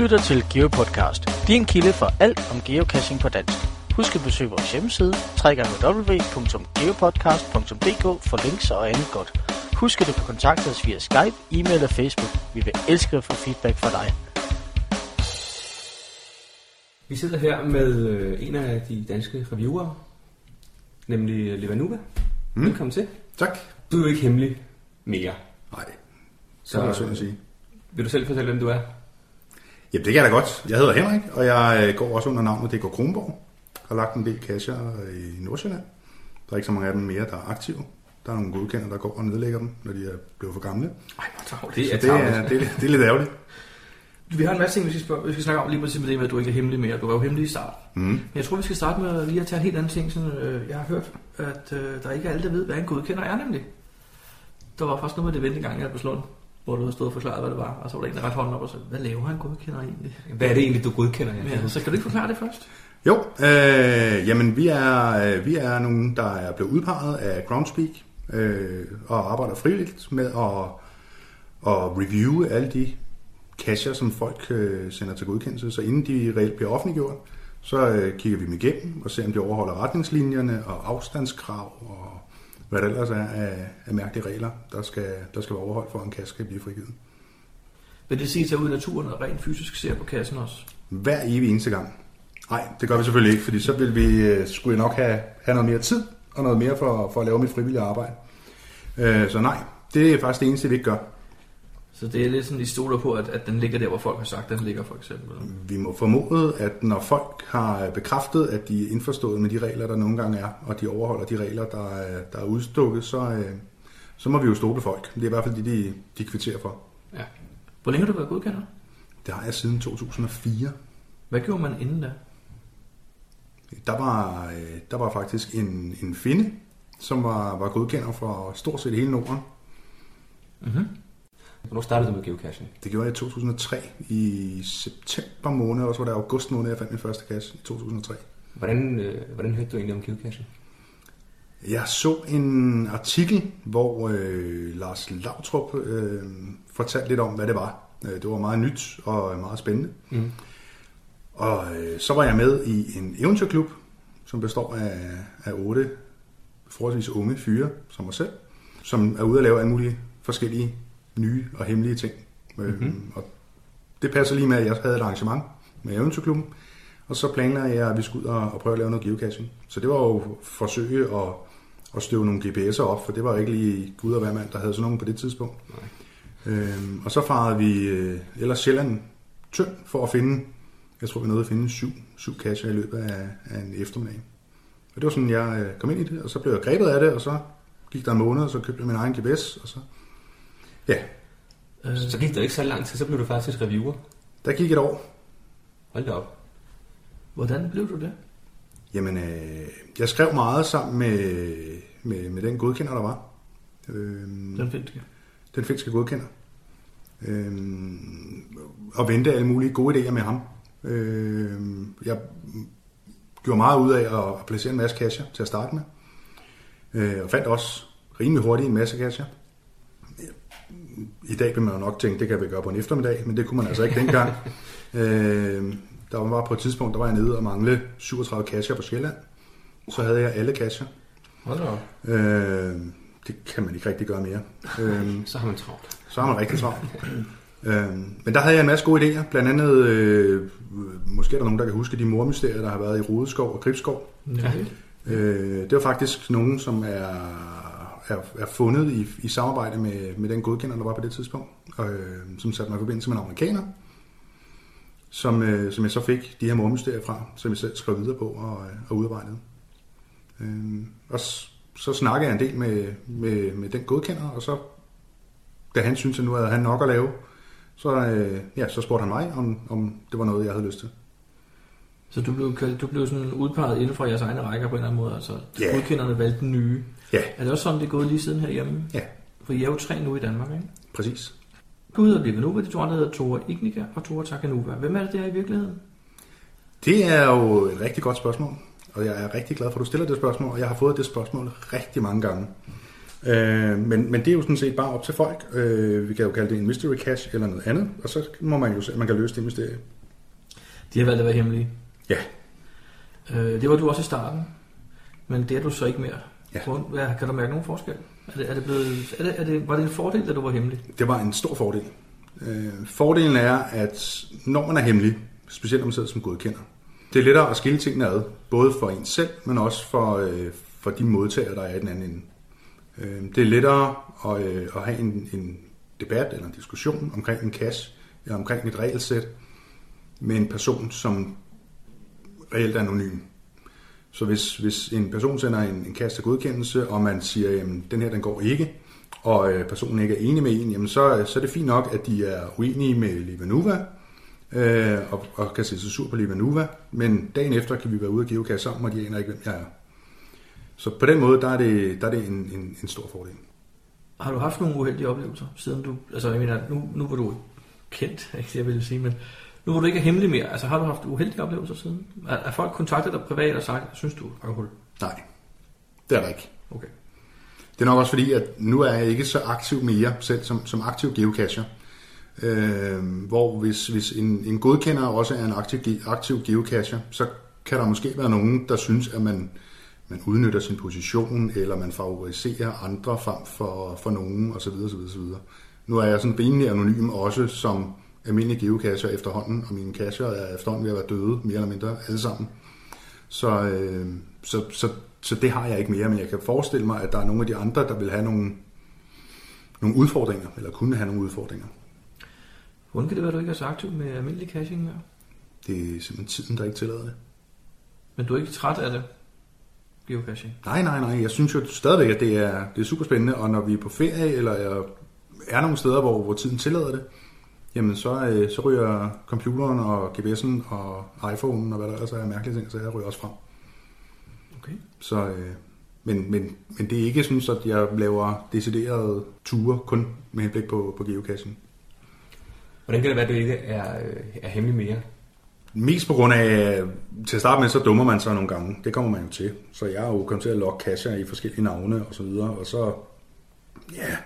Lytter til GeoPodcast, din kilde for alt om geocaching på dansk. Husk at besøge vores hjemmeside, www.geopodcast.dk for links og andet godt. Husk at du kan kontakte os via Skype, e-mail og Facebook. Vi vil elske at få feedback fra dig. Vi sidder her med øh, en af de danske reviewere, nemlig Levanuva. Mm. Velkommen til. Tak. Du er jo ikke hemmelig mere. Nej, Så, så er sådan at sige. Vil du selv fortælle, hvem du er? Jamen, det kan jeg da godt. Jeg hedder Henrik, og jeg øh, går også under navnet DK Kronborg. Har lagt en del kasser i Nordsjælland. Der er ikke så mange af dem mere, der er aktive. Der er nogle godkender, der går og nedlægger dem, når de er blevet for gamle. Ej, hvor Det er det er, det, er, det er lidt ærgerligt. Vi har en masse ting, vi skal, spørge, vi skal snakke om lige præcis med det med, at du ikke er hemmelig mere. Du var jo hemmelig i start. Mm. Men jeg tror, vi skal starte med lige at tage en helt anden ting. Sådan, øh, jeg har hørt, at øh, der ikke er alle, der ved, hvad en godkender er nemlig. Der var faktisk noget med det vente gang, jeg på Slund, hvor du havde stået og forklaret, hvad det var. Og så var der en, der ret hånden op og sagde, hvad laver en godkender egentlig? Hvad er det egentlig, du godkender? Ja. Ja, så kan du ikke forklare det først? Jo, øh, jamen vi er, øh, vi er nogen, der er blevet udpeget af Groundspeak øh, og arbejder frivilligt med at, at reviewe alle de cacher, som folk øh, sender til godkendelse. Så inden de reelt bliver offentliggjort, så øh, kigger vi dem igennem og ser, om de overholder retningslinjerne og afstandskrav og hvad der ellers er af, af mærkelige regler, der skal, der skal være overholdt for, at en cache skal blive frigivet. Vil det sige, at tage ud i naturen og rent fysisk ser på kassen også? Hver evig eneste gang. Nej, det gør vi selvfølgelig ikke, fordi så vil vi, øh, skulle jeg nok have, have noget mere tid og noget mere for, for at lave mit frivillige arbejde. Øh, så nej, det er faktisk det eneste, vi ikke gør. Så det er lidt sådan, de stoler på, at, at den ligger der, hvor folk har sagt, at den ligger for eksempel. Vi må formode, at når folk har bekræftet, at de er indforstået med de regler, der nogle gange er, og de overholder de regler, der er, der er udstukket, så, øh, så må vi jo stole på folk. Det er i hvert fald det, de, de kvitterer for. ja. Hvor længe har du været godkender? Det har jeg siden 2004. Hvad gjorde man inden da? Der var, øh, der var faktisk en, en finde, som var, var godkender for stort set hele Norden. Mm-hmm. Hvornår startede du med geocaching? Det gjorde jeg i 2003 i september måned, og så var det august måned, jeg fandt min første kasse i 2003. Hvordan, øh, hvordan hørte du egentlig om geocaching? Jeg så en artikel, hvor øh, Lars Lautrup øh, fortalte lidt om, hvad det var. Øh, Det var meget nyt og meget spændende. Mm. Og øh, så var jeg med i en eventyrklub, som består af, af otte forholdsvis unge fyre, som mig selv, som er ude at lave alle mulige forskellige nye og hemmelige ting. Mm-hmm. Og det passer lige med, at jeg havde et arrangement med eventyrklubben, og så planlagde jeg, at vi skulle ud og, og prøve at lave noget geocaching. Så det var jo forsøge at, at støve nogle GPS'er op, for det var ikke lige Gud og hvermand, der havde sådan nogen på det tidspunkt. Nej. Øhm, og så farede vi øh, ellers Sjælland tynd for at finde, jeg tror vi nåede at finde syv, syv cacher i løbet af, af en eftermiddag. Og det var sådan, jeg øh, kom ind i det, og så blev jeg grebet af det, og så gik der en måned, og så købte jeg min egen GPS, og så, ja, Øh, Så gik der ikke så lang tid, så blev du faktisk reviewer. der gik et år. Hold da op. hvordan blev du det? Jamen, øh, jeg skrev meget sammen med, med, med den godkender, der var. Øhm, Den finske. den finske godkender. Øhm, og vente alle mulige gode idéer med ham. Øhm, jeg gjorde meget ud af at, placere en masse cacher til at starte med. Øh, og fandt også rimelig hurtigt en masse cacher. I dag vil man jo nok tænke, det kan vi gøre på en eftermiddag, men det kunne man altså ikke dengang. øh, der var på et tidspunkt, der var jeg nede og mangle 37 cacher på Sjælland. Så havde jeg alle cacher. Hold da. Øh, det kan man ikke rigtig gøre mere. Øh, Så har man travlt. så har man rigtig travlt. øhm, men der havde jeg en masse gode idéer. Blandt andet, øh, måske er der nogen, der kan huske de mormysterier, der har været i Rodeskov og Gribskov. Ja. Øh, det var faktisk nogen, som er, er, er fundet i, i samarbejde med, med den godkender, der var på det tidspunkt, øh, som satte mig i forbindelse med en amerikaner, som, øh, som jeg så fik de her mormysterier fra, som jeg selv skrev videre på og, og udarbejdede. Øh, og øh, så snakkede jeg en del med, med, med den godkender, og så da han syntes, at nu havde han nok at lave, så, øh, ja, så spurgte han mig, om, om det var noget, jeg havde lyst til. Så du blev, du blev sådan udpeget inden for jeres egne rækker på en eller anden måde? Altså, Ja. godkenderne valgte den nye. Ja, Er det også sådan, det er gået lige siden herhjemme? ja, For I er jo tre nu i Danmark, ikke? præcis. Du hedder Livanuva, de to andre hedder Tora Ignica og Tora Takanuva. Hvem er det der i virkeligheden? Det er jo et rigtig godt spørgsmål, og jeg er rigtig glad for, at du stiller det spørgsmål, og jeg har fået det spørgsmål rigtig mange gange. Øh, men, men det er jo sådan set bare op til folk. Øh, vi kan jo kalde det en mystery cache eller noget andet, og så må man jo se, at man kan løse det mysterie. De har valgt at være hemmelige. Ja. Øh, det var du også i starten, men det er du så ikke mere. Ja. Hvad, kan du mærke nogen forskel? Er det, er det blevet, er det, er det, var det en fordel, at du var hemmelig? Det var en stor fordel. Øh, fordelen er, at når man er hemmelig, specielt når man sidder som godkender, det er lettere at skille tingene ad, både for en selv, men også for, øh, for de modtagere, der er i den anden ende. Øh, det er lettere at, øh, at have en, en debat eller en diskussion omkring en cache, eller omkring et regelsæt, med en person, som reelt anonym. Så hvis, hvis en person sender en, en kasse godkendelse, og man siger, at den her den går ikke, og øh, personen ikke er enig med en, jamen så, øh, så er det fint nok, at de er uenige med Livanuva, øh, og, og kan se sig sur på Livanuva, men dagen efter kan vi være ude og geocache sammen, og de aner ikke, hvem jeg er. Så på den måde, der er det, der er det en, en, en stor fordel. Har du haft nogle uheldige oplevelser, siden du... Altså, jeg mener, nu, nu var du kendt, ikke jeg ville sige, men nu hvor du ikke er hemmelig mere, altså har du haft uheldige oplevelser siden? Er, er folk kontaktet dig privat og sagt, synes du alkohol? Nej, det er der ikke. Okay. Det er nok også fordi, at nu er jeg ikke så aktiv mere selv som, som aktiv geocacher. Øh, hvor hvis, hvis en, en godkender også er en aktiv, aktiv geocacher, så kan der måske være nogen, der synes, at man, man udnytter sin position, eller man favoriserer andre frem for, for nogen, osv. osv., osv. Nu er jeg sådan rimelig anonym også som almindelig geocacher efterhånden, og mine cacher er efterhånden ved at være døde, mere eller mindre alle sammen. Så, øh, så, så, så det har jeg ikke mere, men jeg kan forestille mig, at der er nogle af de andre, der vil have nogle, nogle udfordringer, eller kunne have nogle udfordringer. Hvordan kan det være, at du ikke er så aktiv med almindelig caching mere? Det er simpelthen tiden, der ikke tillader det. Men du er ikke træt af det? Geocaching. Nej, nej, nej. Jeg synes jo stadigvæk, at det er, det er super spændende, og når vi er på ferie, eller er, er nogle steder, hvor, hvor tiden tillader det, jamen så, øh, så ryger computeren og GPS'en og iPhone'en og hvad der ellers er mærkelige ting, så jeg ryger også frem. Okay. Så, øh, men, men, men det er ikke sådan, at jeg laver deciderede ture kun med henblik på, på geocaching. Hvordan kan det være, at du ikke er, øh, er hemmelig mere? Mest på grund af, til at starte med, så dummer man sig nogle gange. Det kommer man jo til. Så jeg er jo kommet til at logge cacher i forskellige navne og så videre. Og så, ja,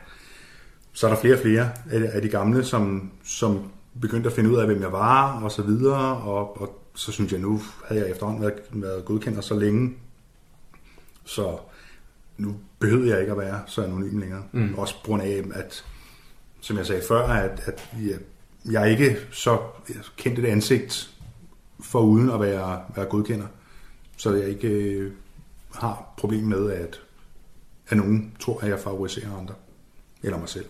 så er der flere og flere af, de gamle, som, som begyndte at finde ud af, hvem jeg var og så videre. Og, og så synes jeg, nu havde jeg efterhånden været, været godkendt så længe. Så nu behøvede jeg ikke at være så anonym længere. Mm. Også på grund af, at, som jeg sagde før, at, at jeg, jeg er ikke så kendt et ansigt for uden at være, være godkender. Så jeg ikke øh, har problem med, at, at nogen tror, at jeg favoriserer andre. Eller mig selv.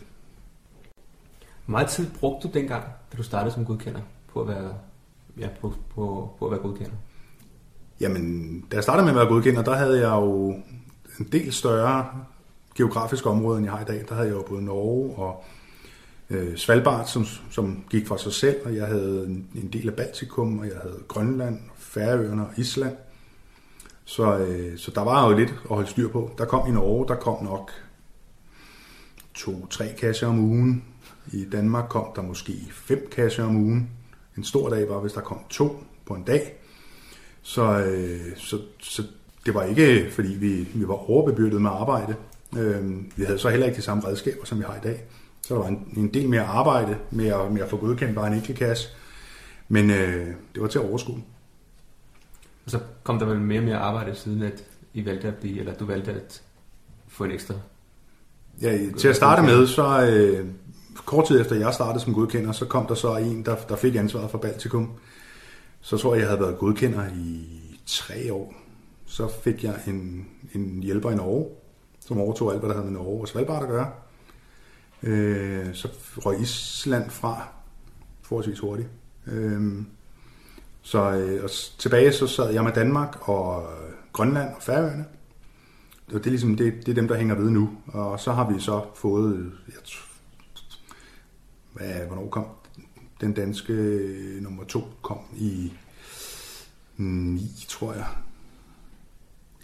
Meget tid brugte du dengang, da du startede som godkender, på at være, ja, på, på, på at være godkender? Jamen, da jeg startede med at være godkender, der havde jeg jo en del større geografisk område, end jeg har i dag. Der havde jeg jo både Norge og øh, Svalbard, som, som gik for sig selv, og jeg havde en, en del af Baltikum, og jeg havde Grønland, Færøerne og Island. Så, øh, så der var jo lidt at holde styr på. Der kom i Norge, der kom nok to-tre kasser om ugen. I Danmark kom der måske fem kasser om ugen. En stor dag var, hvis der kom to på en dag. Så, øh, så, så det var ikke, fordi vi, vi var overbebyrdet med arbejde. Øh, vi havde så heller ikke de samme redskaber, som vi har i dag. Så der var en, en del mere arbejde med at, med at få godkendt bare en enkelt kasse. Men øh, det var til at overskue. Og så kom der vel mere og mere arbejde siden, at I valgte at blive, eller du valgte at få en ekstra. Ja, til at starte med, så øh, kort tid efter jeg startede som godkender, så kom der så en, der, der fik ansvaret for Baltikum. Så tror jeg, jeg havde været godkender i tre år. Så fik jeg en, en hjælper i Norge, som overtog alt, hvad der havde med Norge og Svalbard at gøre. Øh, så røg Island fra forholdsvis hurtigt. Øh, så øh, og tilbage så sad jeg med Danmark og øh, Grønland og Færøerne. Og det er ligesom det, det er dem, der hænger ved nu. Og så har vi så fået, jeg hvad, hvornår kom den danske øh, nummer to kom i 9, tror jeg.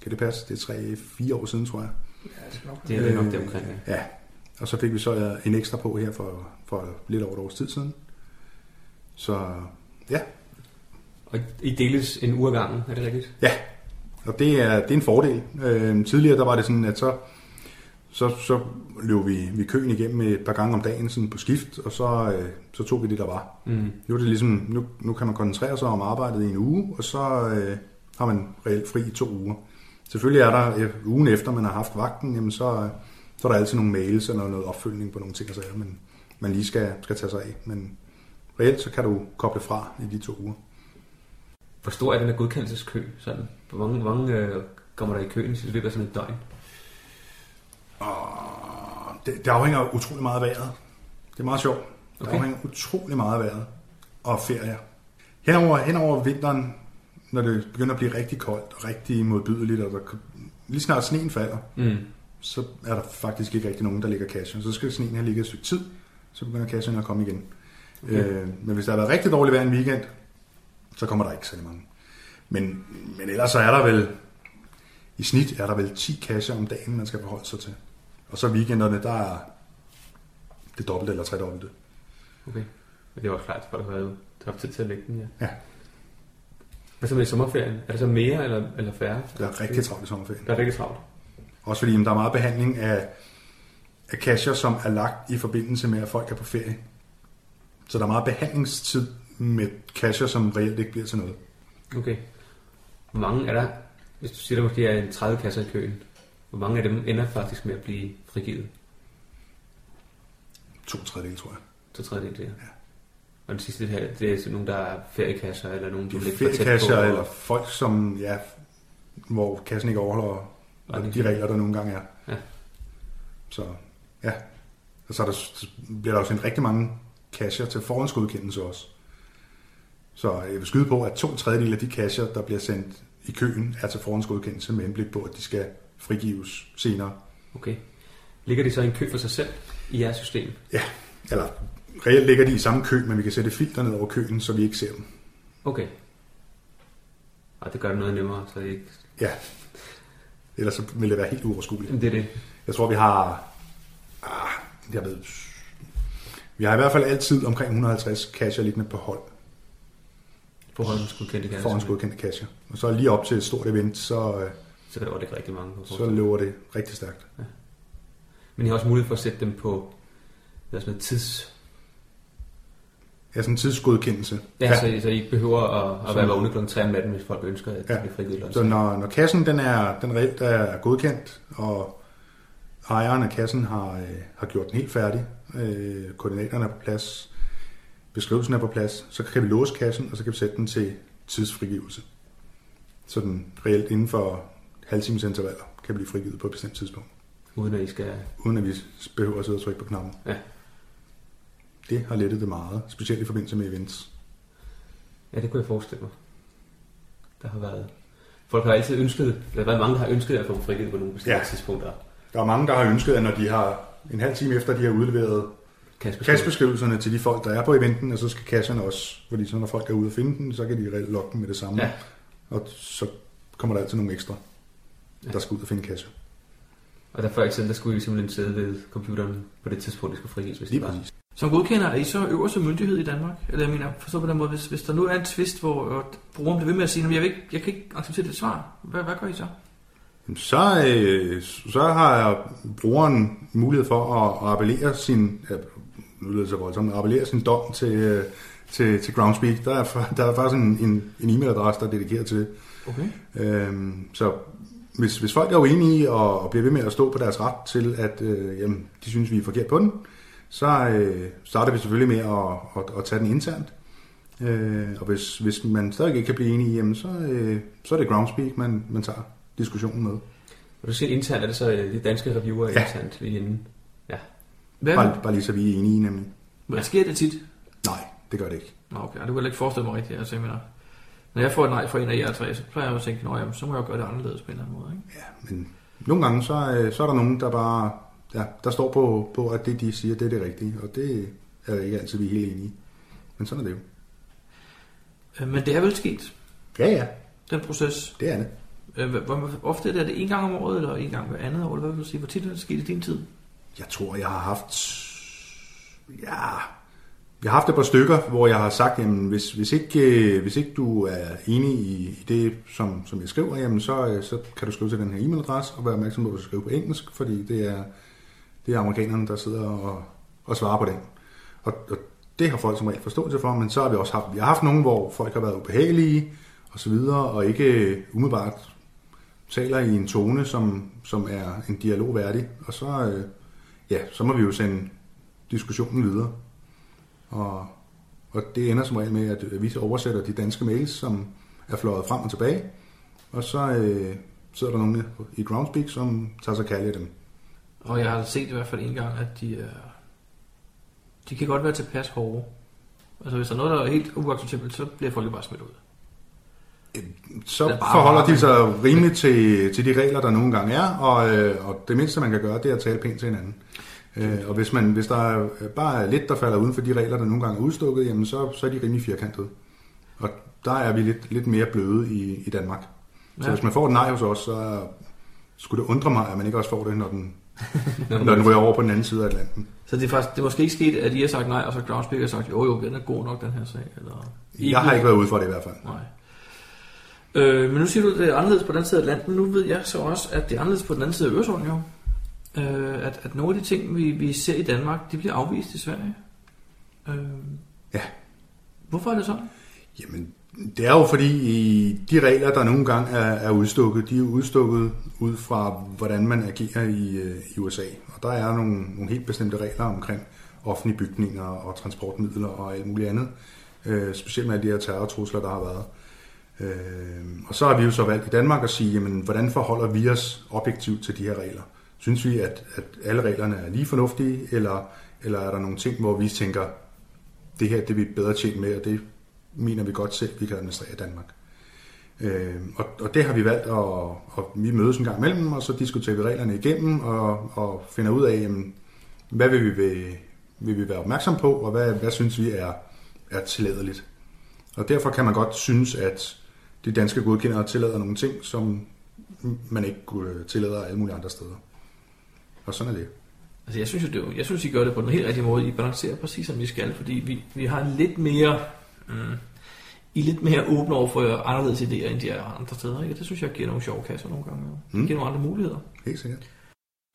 Kan det passe? Det er 3-4 år siden, tror jeg. Ja, det skal nok Det er det nok det omkring. Ja. Ja, og så fik vi så øh, en ekstra på her for, for lidt over et års tid siden. Så ja, Og I deles en uge gangen, er det rigtigt? Ja, og det er, det er en fordel. Øh, tidligere der var det sådan, at så, så, så løb vi, vi køen igennem et par gange om dagen sådan på skift, og så, øh, så tog vi det, der var. Mm. Nu er det ligesom, nu, nu kan man koncentrere sig om arbejdet i en uge, og så øh, har man reelt fri i to uger. Selvfølgelig er der øh, ugen efter, man har haft vagten, jamen så, øh, så er der altid nogle mails eller noget opfølgning på nogle ting og sager, man, man lige skal, skal tage sig af. Men reelt så kan du koble fra i de to uger. Hvor stor er den her godkendelseskø? Sådan? Hvor mange, hvor mange øh, kommer der i køen i løbet af sådan et døgn? Og det, det afhænger utrolig meget af vejret. Det er meget sjovt. Det Okay. afhænger utrolig meget af vejret og ferier. Henover, henover vinteren, når det begynder at blive rigtig koldt og rigtig modbydeligt, og der, lige snart sneen falder, Mm. så er der faktisk ikke rigtig nogen, der ligger cashen. Så skal sneen have ligget et stykke tid, så begynder cashen at komme igen. Okay. Øh, men hvis der har været rigtig dårligt vejr en weekend, så kommer der ikke særlig mange. Men, men ellers så er der vel, i snit er der vel 10 kasser om dagen, man skal forholde sig til. Og så weekenderne, der er det dobbelte eller tredobbelte. Okay. Men det er også klart, at folk har været haft tid til at lægge den, ja. Ja. Hvad så med sommerferien? Er det så mere eller, eller færre? Der er rigtig travlt i sommerferien. Der er rigtig travlt. Også fordi jamen, der er meget behandling af, af kasser, som er lagt i forbindelse med, at folk er på ferie. Så der er meget behandlingstid med kasser, som reelt ikke bliver til noget. Okay. Hvor mange er der, hvis du siger, der måske er en 30 kasser i køen, hvor mange af dem ender faktisk med at blive frigivet? To tredjedel, tror jeg. To tredjedel, ja. Og den sidste her, det er nogle, der er feriekasser, eller nogen, du er er tæt feriekasser, på. eller folk, som, ja, hvor kassen ikke overholder Nej, de regler, der nogle gange er. Ja. Så ja, og så, er der, så bliver der jo sendt rigtig mange kasser til forhåndsgodkendelse også. Så jeg vil skyde på, at to tredjedel af de kasser, der bliver sendt i køen, er til forhåndsgodkendelse med henblik på, at de skal frigives senere. Okay. Ligger de så i en kø for sig selv i jeres system? Eller reelt ligger de i samme kø, men vi kan sætte filter ned over køen, så vi ikke ser dem. Okay. Og det gør det noget nemmere, så det ikke... Ja, ellers så vil det være helt uoverskueligt. Det er det. Jeg tror, vi har... Ah, jeg ved... Vi har i hvert fald altid omkring 150 kasser liggende på hold. Forhåndsgodkendte kasser. Forhåndsgodkendte kasser. Og så lige op til et stort event, så, øh, Så der godt ligge rigtig mange. på så løber det rigtig stærkt. Men I har også mulighed for at sætte dem på hvad er sådan noget, tids... Ja, sådan en tidsgodkendelse. Ja, ja. Så, så I ikke behøver at, at være vågne kl. 3 om natten, hvis folk ønsker, at Ja. ja. det bliver frigivet Så når, når kassen den er, den reelt er godkendt, og ejeren af kassen har, øh, har gjort den helt færdig, øh, koordinaterne er på plads, beskrivelsen er på plads, så kan vi låse kassen, og så kan vi sætte den til tidsfrigivelse. Så den reelt inden for halvtimes intervaller kan blive frigivet på et bestemt tidspunkt, Uden at I skal... uden at vi behøver at sidde og trykke på knappen. Ja. Det har lettet det meget, specielt i forbindelse med events. Ja, det kunne jeg forestille mig. Der har været... Folk har altid ønsket... Der har været mange, der har ønsket at få frigivet på nogle bestemte Ja. tidspunkter. Der er mange, der har ønsket, at når de har en halv time efter, de har udleveret Kastbeskrivelserne til de folk, der er på eventen, og så skal kasserne også, fordi så når folk er ude og finde den, så kan de logge dem med det samme. Ja. Og så kommer der altid nogle ekstra, Ja. der skal ud og finde kasser. Og der før i tiden, der skulle I simpelthen sidde ved computeren på det tidspunkt, det skulle frigives, hvis Lige det var. præcis. Som godkender, er I så øverste myndighed i Danmark? Eller jeg mener, forstå på den måde, hvis, hvis der nu er en twist, hvor øh, brugeren bliver ved med at sige, "Nå, men jeg, vil ikke, jeg kan ikke acceptere det svar. Hvad, hvad gør I så? Jamen, Så, øh, så har brugeren mulighed for at, at appellere sin, ja, nu lyder det så voldsomt, at appellere sin dom til, øh, til, til Groundspeak. Der er, der er faktisk en, en, en e-mailadresse, der er dedikeret til det. Okay. Øhm, så hvis, hvis folk er uenige i og, og bliver ved med at stå på deres ret til, at øh, jamen, de synes, vi er forkert på den, så øh, starter vi selvfølgelig med at, at, at tage den internt. Øh, og hvis, hvis man stadig ikke kan blive enige, jamen, så, øh, så er det Groundspeak, man, man tager diskussionen med. Og du siger internt, er det så øh, de danske reviewer Ja. internt lige inden? Hvad, Bare, bare lige så vi er enige nemlig. hvad sker det tit? Nej, det gør det ikke. Okay, det kunne jeg ikke forestille mig rigtigt. Altså, jeg mener, når jeg får et nej fra en af jer tre, så plejer jeg at tænke, jamen, så må jeg jo gøre det anderledes på en eller anden måde. Ikke? Ja, men nogle gange, så, øh, så er der nogen, der bare ja, der står på, på, at det, de siger, det er det rigtige. Og det er ikke altid, vi er helt enige. Men sådan er det jo. Øh, Men det er vel sket, Ja, ja, den proces. det er det. Øh, Hvor ofte er det, er det en gang om året, eller en gang hver andet år? Eller hvad vil du sige? Hvor tit er det sket i din tid? Jeg tror, jeg har haft ja, jeg har haft et par stykker, hvor jeg har sagt, jamen hvis, hvis, ikke, øh, hvis ikke du er enig i, det, som, som jeg skriver, jamen så, øh, så kan du skrive til den her e-mailadresse og være opmærksom på, at du skal skrive på engelsk, fordi det er, det er amerikanerne, der sidder og, og svarer på den. Og, og det har folk som regel forståelse for, men så har vi også haft, vi har haft nogen, hvor folk har været ubehagelige og så videre, og ikke umiddelbart taler i en tone, som, som er en dialog værdig, og så, øh, ja, så må vi jo sende diskussionen videre. Og, og det ender som regel med, at vi oversætter de danske mails, som er fløjet frem og tilbage, og så øh, sidder der nogen i Groundspeak, som tager sig kærligt af dem. Og jeg har set i hvert fald en gang, at de er... De kan godt være tilpas hårde. Altså hvis der er noget, der er helt uacceptabelt, så bliver folk jo bare smidt ud. Så er bare forholder de sig rimeligt til, til de regler, der nogle gange er, og, øh, og det mindste, man kan gøre, det er at tale pænt til hinanden. Øh, og hvis, man, hvis der er bare er lidt, der falder uden for de regler, der nogle gange er udstukket, jamen så, så er de rimelig firkantede. Og der er vi lidt, lidt mere bløde i, i Danmark. Så Ja. hvis man får et nej hos os, så skulle det undre mig, at man ikke også får det, når den, når den ryger over på den anden side af Atlanten. Så det er faktisk det er måske ikke sket, at I har sagt nej, og så Groundspeak har sagt, jo jo, den er god nok, den her sag. Eller... Jeg har ikke været ude for det i hvert fald. Nej. Øh, men nu siger du, at det er anderledes på den anden side af Atlanten. Nu ved jeg så også, at det er anderledes på den anden side af Øresund jo. Øh, at, at nogle af de ting, vi, vi ser i Danmark, de bliver afvist i Sverige. Øh, Ja. Hvorfor er det sådan? Jamen, det er jo fordi, i de regler, der nogle gange er, er udstukket, de er udstukket ud fra, hvordan man agerer i, øh, i USA. Og der er nogle, nogle helt bestemte regler omkring offentlige bygninger og transportmidler og alt muligt andet. Øh, specielt med de her terrortrusler, der har været. Øh, og så har vi jo så valgt i Danmark at sige, jamen, hvordan forholder vi os objektivt til de her regler? Synes vi, at, at alle reglerne er lige fornuftige, eller, eller er der nogle ting, hvor vi tænker, det her det er vi bedre tjent med, og det mener vi godt selv, vi kan administrere i Danmark. Øh, og, og det har vi valgt, at, og vi mødes en gang imellem, og så diskuterer vi reglerne igennem, og, og finder ud af, jamen, hvad vil vi, vil, vil vi være opmærksom på, og hvad, hvad synes vi er, er tilladeligt. Og derfor kan man godt synes, at de danske godkendere tillader nogle ting, som man ikke kunne tillader alle mulige andre steder. Og sådan er det. Altså jeg synes jo, det er jo, jeg synes, I gør det på den helt rigtige måde. I balancerer præcis, som I skal, fordi vi, vi har lidt mere... Mm, I er lidt mere åbne over for anderledes idéer, end de er andre steder. Ikke? Det synes jeg giver nogle sjove kasser nogle gange. Det Mm. giver nogle andre muligheder. Helt sikkert.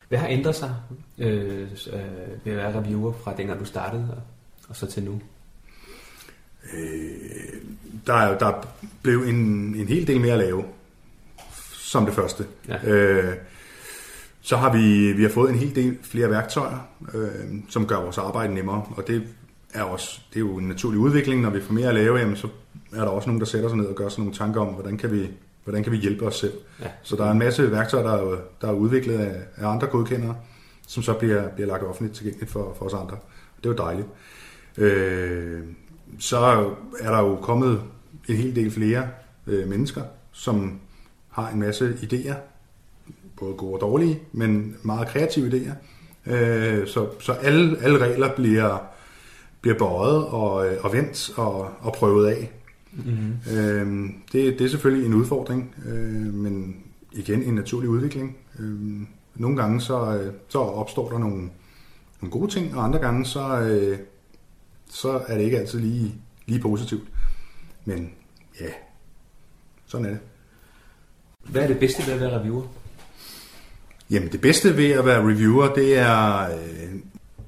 Hvad har ændret sig øh, øh, ved at være reviewer fra dengang du startede og, og så til nu? Øh, der, er, der blev en, en hel del mere at lave, som det første. Ja. Øh, så har vi, vi har fået en hel del flere værktøjer, øh, som gør vores arbejde nemmere, og det er også det er jo en naturlig udvikling. Når vi får mere at lave, jamen, så er der også nogen, der sætter sig ned og gør sig nogle tanker om, hvordan kan vi, hvordan kan vi hjælpe os selv. Ja. Så der er en masse værktøjer, der er, der er udviklet af, af andre godkendere, som så bliver, bliver lagt offentligt tilgængeligt for, for os andre. Det er jo dejligt. Øh, så er der jo kommet en hel del flere øh, mennesker, som har en masse idéer, både gode og dårlige, men meget kreative idéer. Øh, så så alle, alle regler bliver, bliver bøjet og, øh, og vendt og, og prøvet af. Mm-hmm. Øh, det, det er selvfølgelig en udfordring, øh, men igen en naturlig udvikling. Øh, nogle gange så, øh, så opstår der nogle, nogle gode ting, og andre gange så, øh, så er det ikke altid lige, lige positivt. Men ja, sådan er det. Hvad er det bedste ved at være reviewer? Jamen det bedste ved at være reviewer, det er, øh,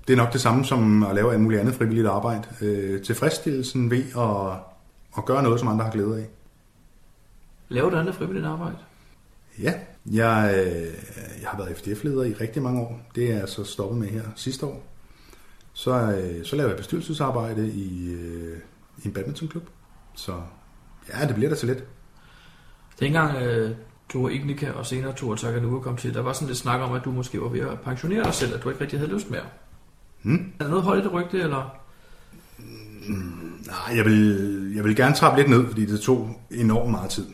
det er nok det samme som at lave alt muligt andet frivilligt arbejde. Øh, tilfredsstillelsen ved at, at gøre noget, som andre har glæde af. Laver du andet frivilligt arbejde? Ja, jeg, øh, jeg har været FDF-leder i rigtig mange år. Det er jeg så stoppet med her sidste år. Så, øh, så laver jeg bestyrelsesarbejde i, øh, i en badmintonklub. Så ja, det bliver da så lidt. Dengang øh, og Ignika og senere du og Takanua kom til, der var sådan lidt snak om, at du måske var ved at pensionere dig selv, at du ikke rigtig havde lyst mere. Hmm? Er der noget hold i det rygte, eller? Nej, jeg vil, jeg vil gerne trappe lidt ned, fordi det tog enormt meget tid.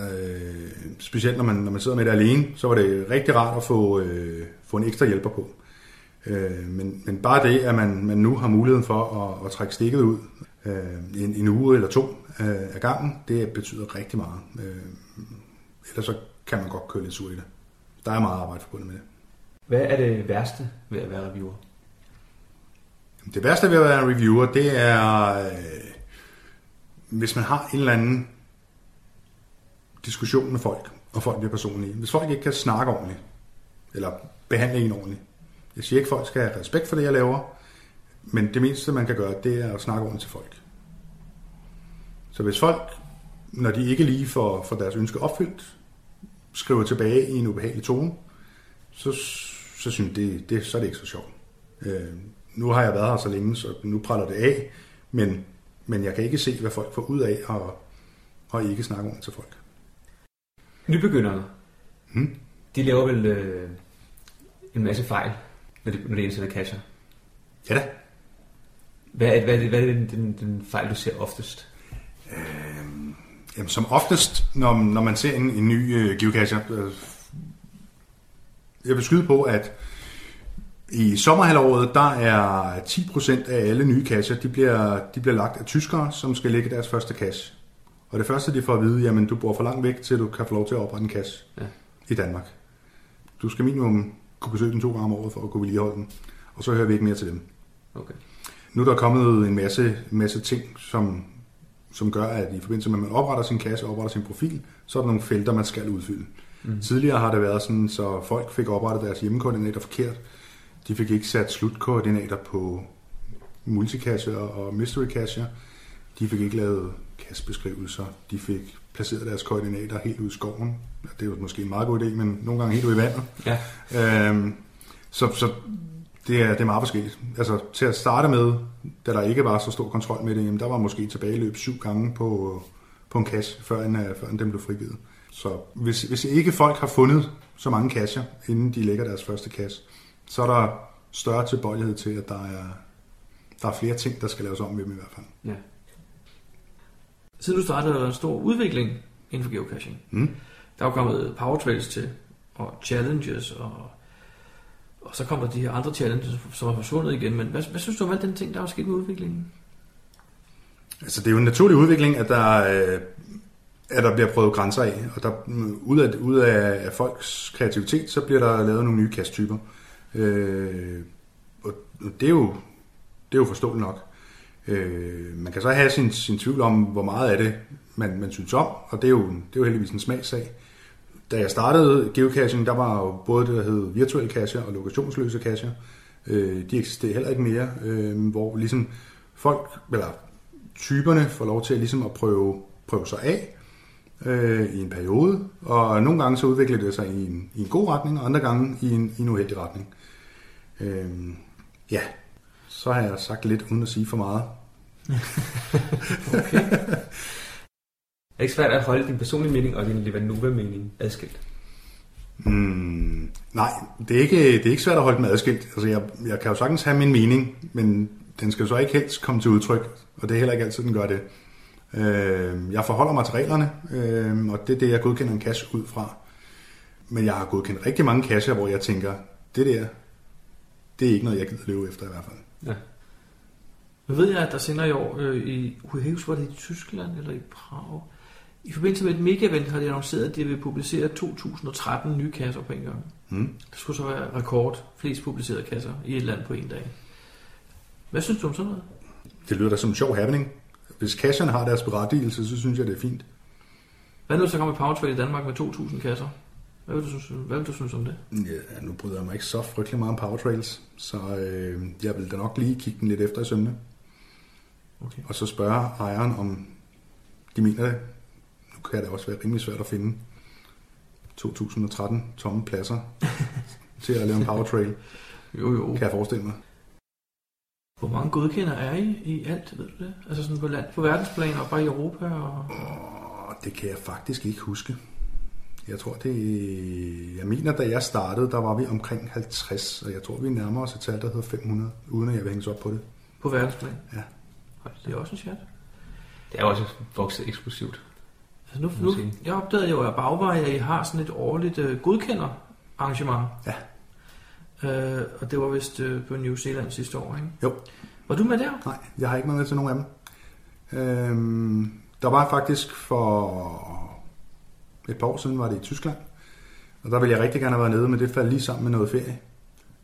Øh, specielt når man, når man sidder med det alene, så var det rigtig rart at få, øh, få en ekstra hjælper på. Øh, men, men bare det, at man, man nu har muligheden for at, at trække stikket ud øh, en, en uge eller to øh, af gangen, det betyder rigtig meget. Øh, ellers så kan man godt køre lidt sur i det. Der er meget arbejde forbundet med det. Hvad er det værste ved at være reviewer? Det værste ved at være reviewer, det er, øh, hvis man har en eller anden diskussion med folk, og folk bliver personlige. Hvis folk ikke kan snakke ordentligt, eller behandle en ordentligt. Jeg siger ikke, at folk skal have respekt for det, jeg laver, men det mindste, man kan gøre, det er at snakke ordentligt til folk. Så hvis folk, når de ikke lige får, får deres ønske opfyldt, skriver tilbage i en ubehagelig tone, så, så synes det, det, så er det ikke så sjovt. Øh, nu har jeg været her så længe, så nu praller det af, men, men jeg kan ikke se, hvad folk får ud af at, at ikke snakke ordentligt til folk. Nybegyndere, Hmm? de laver vel øh, en masse fejl, når de, når de indsætter kasser. Ja da. Hvad er, hvad er, det, hvad er den, den, den fejl, du ser oftest? Jamen, som oftest, når, når man ser en, en ny øh, geocacher, øh, jeg vil skyde på, at i sommerhalvåret, der er 10% af alle nye cacher, de bliver, de bliver lagt af tyskere, som skal lægge deres første cache. Og det første, de får at vide, jamen du bor for langt væk, til du kan få lov til at oprette en cache Ja. i Danmark. Du skal minimum kunne besøge den to gange om året for at kunne vedligeholde den. Og så hører vi ikke mere til dem. Okay. Nu er der kommet en masse, masse ting, som, som gør, at i forbindelse med, at man opretter sin kasse og opretter sin profil, så er der nogle felter, man skal udfylde. Mm. Tidligere har det været sådan, så folk fik oprettet deres hjemmekoordinater forkert. De fik ikke sat slutkoordinater på multicacher og mystery cacher. De fik ikke lavet kastbeskrivelser. De fik placeret deres koordinater helt ude i skoven. Det er jo måske en meget god idé, men nogle gange helt ude i vandet. Ja. Øhm, så, så det er, det er meget forskelligt. Altså til at starte med, da der ikke var så stor kontrol med det, jamen, der var måske tilbageløb syv gange på, på en cache, før en, øh, før en den blev frigivet. Så hvis, hvis ikke folk har fundet så mange cacher, inden de lægger deres første cache, så er der større tilbøjelighed til, at der er, der er flere ting, der skal laves om med dem i hvert fald. Ja. Siden du startede, er der en stor udvikling inden for geocaching. Mm. Der er jo kommet powertrails til, og challenges, og, og så kommer der de her andre challenges, som er forsvundet igen. Men hvad, hvad synes du om alt den ting, der er sket med udviklingen? Altså, det er jo en naturlig udvikling, at der, øh, at der bliver prøvet grænser af, og der, ud, af, ud af, folks kreativitet, så bliver der lavet nogle nye kasttyper. Øh, og og det er, jo, det er jo forståeligt nok. Øh, man kan så have sin, sin tvivl om, hvor meget af det man, man synes om, og det er, jo, det er jo heldigvis en smagssag. Da jeg startede geocaching, der var jo både det, der hed virtuelle cacher og lokationsløse cacher. Øh, de eksisterer heller ikke mere, øh, hvor ligesom folk, eller typerne får lov til at, ligesom at prøve, prøve sig af øh, i en periode, og nogle gange så udvikler det sig i en, i en god retning, og andre gange i en, i en uheldig retning. Øh, ja, så har jeg sagt lidt uden at sige for meget. okay. Er det ikke svært at holde din personlige mening og din Levanova-mening adskilt? Mm, nej, det er, ikke, det er ikke svært at holde dem adskilt. Altså, jeg, jeg kan jo sagtens have min mening, men den skal jo så ikke helst komme til udtryk, og det er heller ikke altid, den gør det. Øh, jeg forholder mig til reglerne, øh, og det er det, jeg godkender en cache ud fra. Men jeg har godkendt rigtig mange cacher, hvor jeg tænker, det der, det er ikke noget, jeg gider løbe efter i hvert fald. Ja. Nu ved jeg, at der senere i år øh, i, huske, var det i Tyskland eller i Prag, i forbindelse med et mega-event har de annonceret, at de vil publicere 2013 nye kasser på en gang. Mm. Det skulle så være rekord flest publicerede kasser i et land på en dag. Hvad synes du om sådan noget? Det lyder da som en sjov happening. Hvis cacherne har deres berettigelse, så synes jeg, det er fint. Hvad nu, så kommer Powertrail i Danmark med 2.000 kasser? Hvad vil, du synes, hvad vil du synes om det? Ja, nu bryder jeg mig ikke så frygtelig meget om powertrails, så øh, jeg vil da nok lige kigge den lidt efter i sømne. Okay. Og så spørge ejeren, om de mener det. Kan det også være rimelig svært at finde 2013 tomme pladser til at lave en powertrail, Jo, jo. kan jeg forestille mig. Hvor mange godkender er I i alt, ved du det? Altså sådan på, land, på verdensplan og bare i Europa? Og... Og det kan jeg faktisk ikke huske. Jeg tror, det Jeg mener, da jeg startede, der var vi omkring 50, og jeg tror, vi nærmer os et tal, der hedder 500, uden at jeg vil hænges op på det. På verdensplan? Ja. Hold, Det er også en chat. Det er også vokset eksplosivt. Altså nu, nu, jeg opdagede jo af bagvej, at I har sådan et årligt øh, godkender arrangement. Ja. Øh, og det var vist øh, på New Zealand sidste år, ikke? Jo. Var du med der? Nej, jeg har ikke været med til nogen af dem. Øhm, der var faktisk for et par år siden, var det i Tyskland. Og der ville jeg rigtig gerne have været nede, men det faldt lige sammen med noget ferie.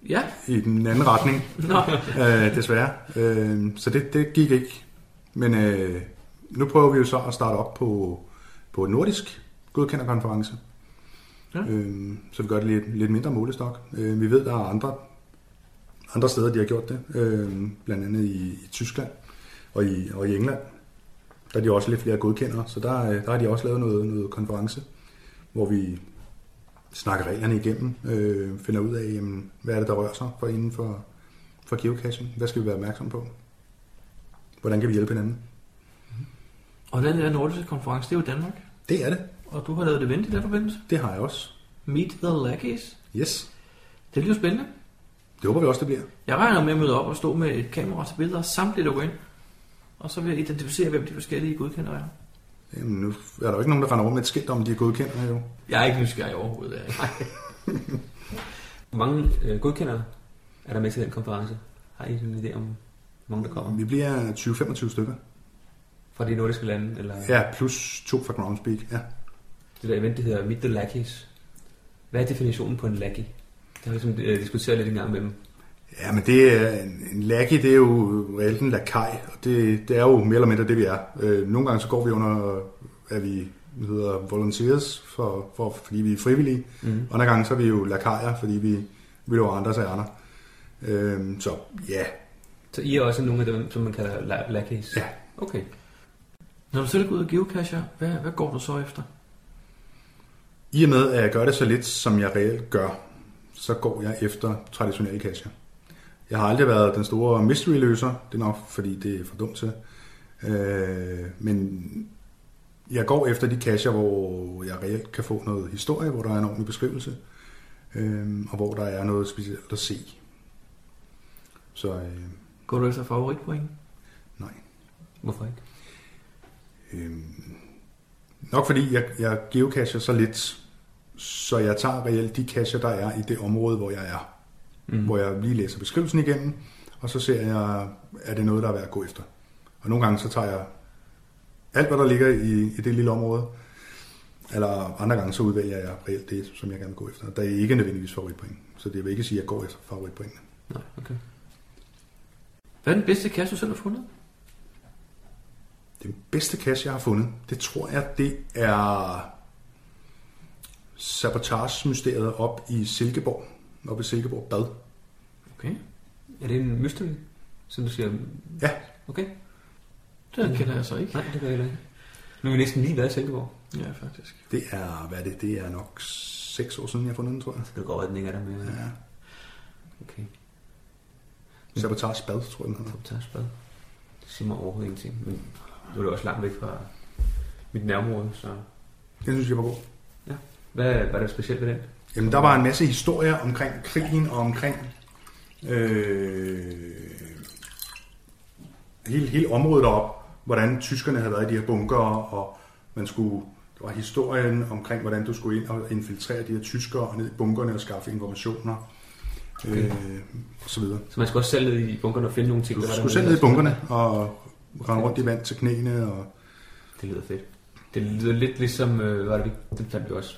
Ja, i den anden retning, nå, øh, desværre. Øh, så det, det gik ikke. Men øh, nu prøver vi jo så at starte op på, på en nordisk godkenderkonference. Ja. Øh, så vi gør det lidt, lidt mindre målestok. Øh, vi ved, der er andre, andre steder, de har gjort det. Øh, blandt andet i, i Tyskland og i, og i England. Der er de også lidt flere godkendere, så der, øh, der har de også lavet noget, noget konference, hvor vi snakker reglerne igennem, øh, finder ud af, jamen, hvad er det, der rører sig for inden for, for geocaching. Hvad skal vi være opmærksom på? Hvordan kan vi hjælpe hinanden? Og den der nordiske konference, det er jo i Danmark. Det er det. Og du har lavet et event i den forbindelse. Det har jeg også. Meet the Lackeys. Yes. Det bliver spændende. Det håber vi også, det bliver. Jeg regner med at møde op og stå med et kamera til billeder samtlige, der går ind. Og så vil jeg identificere, hvem de forskellige godkendere er. Jamen, nu er der jo ikke nogen, der render rundt med et skilt om, de er godkendte jo. Jeg er ikke nysgerrig overhovedet. Jeg. Hvor mange øh, godkendere er der med til den konference? Har I en idé om, hvor mange der kommer? Vi bliver 20-25 stykker. Fra de nordiske lande? Eller Ja, plus to fra Groundspeak. Ja. det der event, der hedder Meet the Lackeys. Hvad er definitionen på en lackey? Det har vi ligesom øh, diskuteret lidt en gang med dem. Ja, men det er en, en lackey, det er jo reelt en lakaj, og det, det er jo mere eller mindre det, vi er. Øh, nogle gange så går vi under, at vi hedder volunteers, for, for, fordi vi er frivillige. Mm. Andre gange så er vi jo lakajer, fordi vi, vi løber andres ærner. Øh, så ja, Så I er også nogle af dem, som man kalder la- lackeys? Ja. Okay. Når du selv går ud og geocacher, hvad, hvad går du så efter? i og med at jeg gør det så lidt, som jeg reelt gør, så går jeg efter traditionelle cacher. Jeg har aldrig været den store mystery-løser, det er nok fordi det er for dumt til. Øh, men jeg går efter de cacher, hvor jeg reelt kan få noget historie, hvor der er en ordentlig beskrivelse, øh, og hvor der er noget specielt at se. Så øh, Går du efter favoritpoint? nej. Hvorfor ikke? Øh, nok fordi jeg, jeg geocacher så lidt, så jeg tager reelt de cacher, der er i det område, hvor jeg er. Mm. Hvor jeg lige læser beskrivelsen igennem, og så ser jeg, er det noget, der er værd at gå efter. Og nogle gange så tager jeg alt, hvad der ligger i, i det lille område, eller andre gange så udvælger jeg reelt det, som jeg gerne vil gå efter. Der er ikke nødvendigvis favoritpoint, så det vil ikke sige, at jeg går efter favoritpointene. Nej, okay. Hvad er den bedste cache, du selv har fundet? Den bedste cache, jeg har fundet, det tror jeg, det er Sabotage-mysteriet op i Silkeborg. Op i Silkeborg Bad. Okay. Er det en mystery, som du siger? Ja. Okay. Den kender jeg så ikke. Nej, det gør jeg ikke. Nu har vi næsten lige været i Silkeborg. Ja, faktisk. Det er, hvad er det? Det er nok seks år siden, jeg har fundet den, tror jeg. Det går godt, den ikke er der med. Ja. Okay. Sabotage Bad, tror jeg, den hedder. Sabotagebad. Det siger mig overhovedet ingenting. Men nu er det også langt væk fra mit nærområde, så... Den synes jeg var god. Hvad hvad er der specielt ved den? Jamen, der var en masse historier omkring krigen og omkring øh, hele, hele området op, hvordan tyskerne havde været i de her bunker, og man skulle, der var historien omkring, hvordan du skulle ind og infiltrere de her tyskere ned i bunkerne og skaffe informationer, okay. øh, og så videre. Så man skal også selv ned i bunkerne og finde nogle ting, Du der var skulle selv ned i bunkerne og rende rundt i vand til knæene, og Det lyder fedt. Det lyder lidt ligesom, øh, hvad var det, vi- den fandt vi også,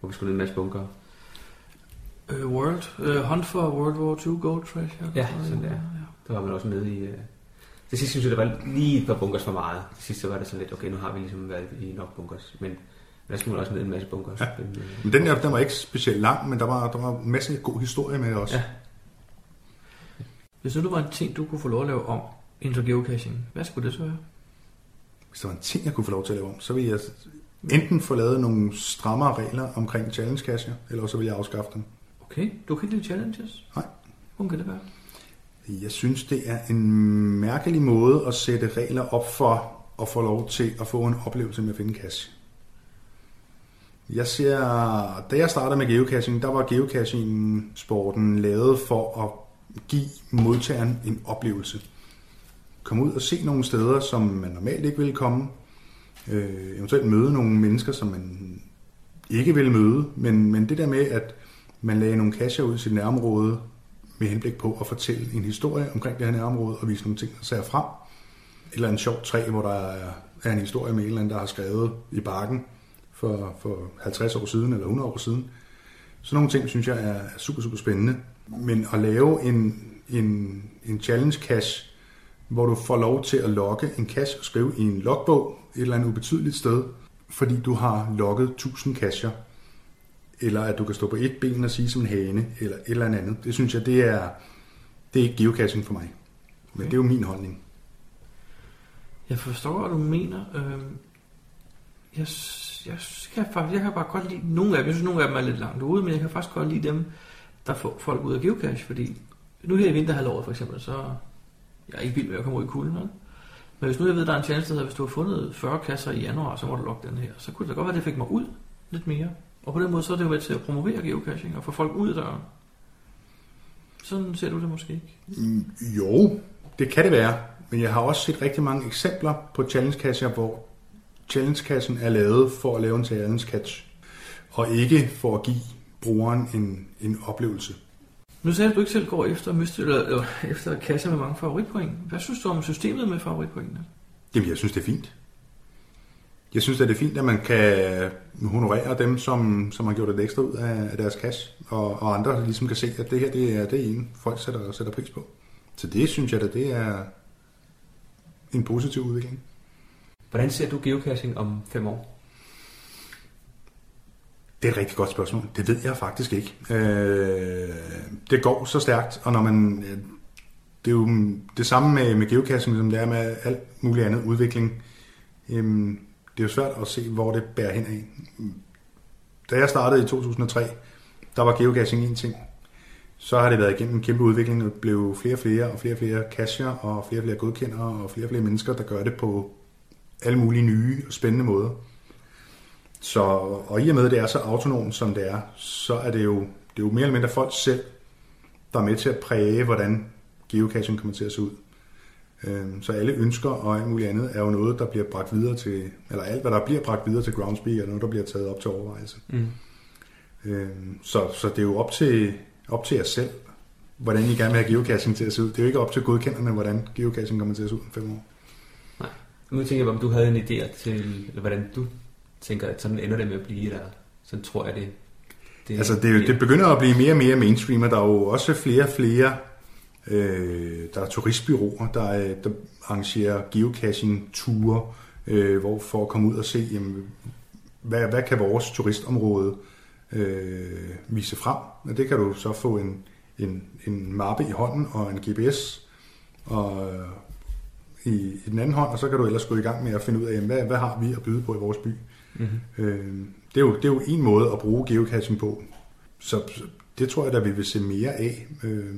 hvor vi skulle ned i en masse bunker. Uh, World, uh, Hunt for World War II Gold Treasure. Ja, sådan der. Der var man også nede i... Øh... Det sidste synes jeg, der var lige et par bunkers for meget. Det sidste var det sådan lidt, okay, nu har vi ligesom været i nok bunkers. Men der skal man også ned i en masse bunkers. Ja. Men, øh, men den der, den var ikke specielt lang, men der var, der var en masse god historie med også. Ja. Hvis nu du var en ting, du kunne få lov at lave om inden for geocaching, hvad skulle det så være? hvis der var en ting, jeg kunne få lov til at lave om, så ville jeg enten få lavet nogle strammere regler omkring challenge cacher, eller så ville jeg afskaffe dem. Okay, du kan ikke lide challenges? Nej. Hvordan kan det være? Jeg synes, det er en mærkelig måde at sætte regler op for at få lov til at få en oplevelse med at finde cache. Jeg ser, da jeg startede med geocaching, der var geocaching-sporten lavet for at give modtageren en oplevelse. Kom ud og se nogle steder, som man normalt ikke ville komme. Øh, eventuelt møde nogle mennesker, som man ikke ville møde. Men, men det der med, at man lagde nogle kasser ud i sit nærområde, med henblik på at fortælle en historie omkring det her nærområde og vise nogle ting, der ser frem. Eller en sjov træ, hvor der er, en historie med en eller anden, der har skrevet i bakken for, for 50 år siden eller 100 år siden. Så nogle ting synes jeg er super, super spændende. Men at lave en, en, en challenge cache, hvor du får lov til at logge en cache og skrive i en logbog et eller andet ubetydeligt sted, fordi du har logget 1000 cacher, eller at du kan stå på et ben og sige som en hane, eller et eller andet. Det synes jeg, det er, det er ikke geocaching for mig. Men det er jo min holdning. Jeg forstår, hvad du mener. Øh, jeg, jeg, kan faktisk, jeg kan bare godt lide nogle af dem. Jeg synes, nogle af dem er lidt langt ude, men jeg kan faktisk godt lide dem, der får folk ud af geocache, fordi nu her i vinterhalvåret for eksempel, så jeg er ikke vild med at komme ud i kulden. Vel? Men hvis nu jeg ved, der er en chance, der hedder, hvis du har fundet 40 kasser i januar, så må du logge den her. Så kunne det da godt være, at det fik mig ud lidt mere. Og på den måde, så er det jo med til at promovere geocaching og få folk ud af døren. Sådan ser du det måske ikke. Mm, Jo, det kan det være. Men jeg har også set rigtig mange eksempler på challengekasser, hvor challenge er lavet for at lave en challenge catch, og ikke for at give brugeren en, en oplevelse. Nu sagde du, at du ikke selv går efter, myst- eller, eller, efter kasser med mange favoritpoint. Hvad synes du om systemet med favoritpointene? Jamen, jeg synes, det er fint. Jeg synes, at det er fint, at man kan honorere dem, som, som har gjort et ekstra ud af, af deres cash, og, og andre ligesom kan se, at det her det er, det er en, folk sætter, sætter pris på. Så det synes jeg, at det er en positiv udvikling. Hvordan ser du geocaching om fem år? Det er et rigtig godt spørgsmål. Det ved jeg faktisk ikke. Øh, det går så stærkt, og når man... Øh, det er jo det samme med, med geocaching, som det er med alt muligt andet udvikling. Øhm, det er jo svært at se, hvor det bærer hen af. Da jeg startede i 2003, der var geocaching en ting. Så har det været igennem en kæmpe udvikling, og blev flere og flere og flere og flere cacher, og flere og flere godkendere, og flere og flere mennesker, der gør det på alle mulige nye og spændende måder. Så, og i og med, at det er så autonomt, som det er, så er det jo, det er jo mere eller mindre folk selv, der er med til at præge, hvordan geocaching kommer til at se ud. Øhm, Så alle ønsker og alt muligt andet er jo noget, der bliver bragt videre til, eller alt, hvad der bliver bragt videre til Groundspeak, er noget, der bliver taget op til overvejelse. Mm. Øhm, Så, så det er jo op til, op til jer selv, hvordan I gerne vil have geocaching til at se ud. Det er jo ikke op til godkenderne, hvordan geocaching kommer til at se ud om fem år. Nu tænker jeg, om du havde en idé til, eller hvordan du tænker, at sådan ender det med at blive, eller sådan tror jeg det. det Altså, det, det begynder at blive mere og mere mainstream, og der er jo også flere og flere, øh, der er turistbyråer, der, er, der arrangerer geocaching-ture, øh, hvor for at komme ud og se, jamen, hvad, hvad kan vores turistområde øh, vise frem. Og det kan du så få en, en, en mappe i hånden og en GPS og, øh, i, i den anden hånd, og så kan du ellers gå i gang med at finde ud af, jamen, hvad, hvad har vi at byde på i vores by. Mm-hmm. Øh, det, er jo, det er jo en måde at bruge geocaching på. Så, så det tror jeg, at vi vil se mere af. Øh,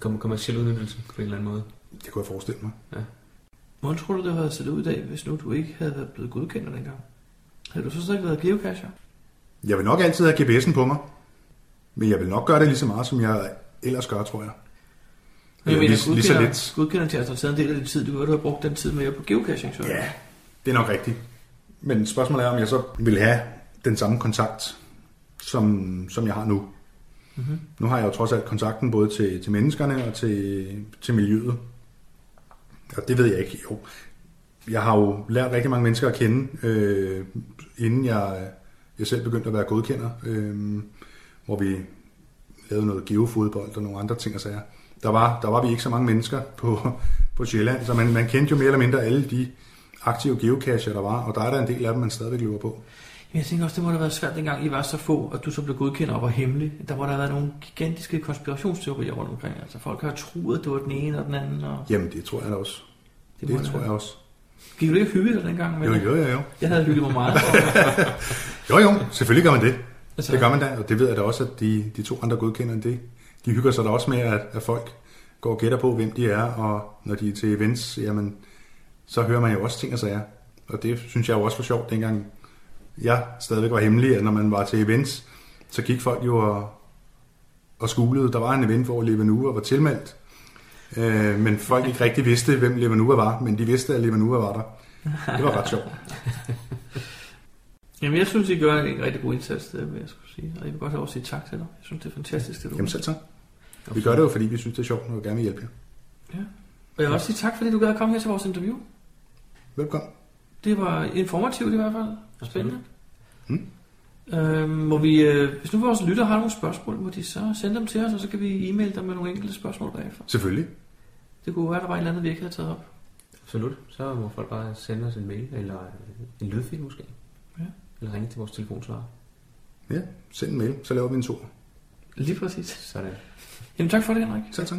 Kommer kommersiel udnyttelse på en eller anden måde. det kunne jeg forestille mig. Hvordan tror du, det havde set ud i dag, hvis nu du ikke havde været blevet godkendt dengang? Havde du så stadig været geocacher? Jeg vil nok altid have GPS'en på mig, men jeg vil nok gøre det lige så meget, som jeg ellers gør, tror jeg. Jeg Eller mener, lige, lige så lidt. godkender til at have taget en del af din tid. Du kunne have brugt den tid mere på geocaching, så. Ja, det er nok rigtigt. Men spørgsmålet er, om jeg så vil have den samme kontakt, som, som jeg har nu. Mm-hmm. Nu har jeg jo trods alt kontakten både til, til menneskerne og til, til miljøet. Og det ved jeg ikke. Jo. Jeg har jo lært rigtig mange mennesker at kende, øh, inden jeg, jeg selv begyndte at være godkender, øh, hvor vi lavede noget geofodbold og nogle andre ting og sager. Der var, der var vi ikke så mange mennesker på, på Sjælland, så man, man kendte jo mere eller mindre alle de aktive geocacher, der var, og der er der en del af dem, man stadigvæk løber på. Men jeg tænker også, det må da have været svært, dengang I var så få, at du så blev godkendt og var hemmelig. Der må der have været nogle gigantiske konspirationsteorier rundt omkring. Altså folk har troet, at det var den ene og den anden. Og Jamen, det tror jeg da også. Det, det da tror jeg også. Gik du ikke og hygge dig dengang? Med Jo, det? jo, jo, jo. Jeg havde hygget mig meget. Jo, jo, selvfølgelig gør man det. altså, Det gør man da, og det ved jeg da også, at de, de to andre godkender det. De hygger sig da også med, at, at folk går og gætter på, hvem de er, og når de er til events, jamen, så hører man jo også ting og sager. Og det synes jeg jo også var sjovt, dengang jeg stadigvæk var hemmelig, at når man var til events, så gik folk jo og, og skulede. Der var en event, hvor Levanua var tilmeldt, øh, men folk ikke rigtig vidste, hvem Levanua var, men de vidste, at Levanua var der. Det var ret sjovt. Jamen, jeg synes, I gør en rigtig god indsats, det vil jeg skulle sige. Og jeg vil godt have at sige tak til dig. Jeg synes, det er fantastisk, det du Jamen selv tak. Vi gør det jo, fordi vi synes, det er sjovt, og vi gerne vil hjælpe jer. Og jeg vil også sige tak, fordi du gad at komme her til vores interview. Velkommen. Det var informativt i hvert fald. Spændende. Mm. Øh, må vi, øh, hvis nu vores lytter har nogle spørgsmål, må de så sende dem til os, og så kan vi e-mail dem med nogle enkelte spørgsmål bagefter. Selvfølgelig. Det kunne være, der var et eller andet, vi ikke havde taget op. Absolut. Så må folk bare sende os en mail, eller en lydfil måske. Ja. Eller ringe til vores telefonsvarer. Ja, send en mail, så laver vi en tur. Lige præcis. Sådan. Jamen tak for det, Henrik. Selv tak.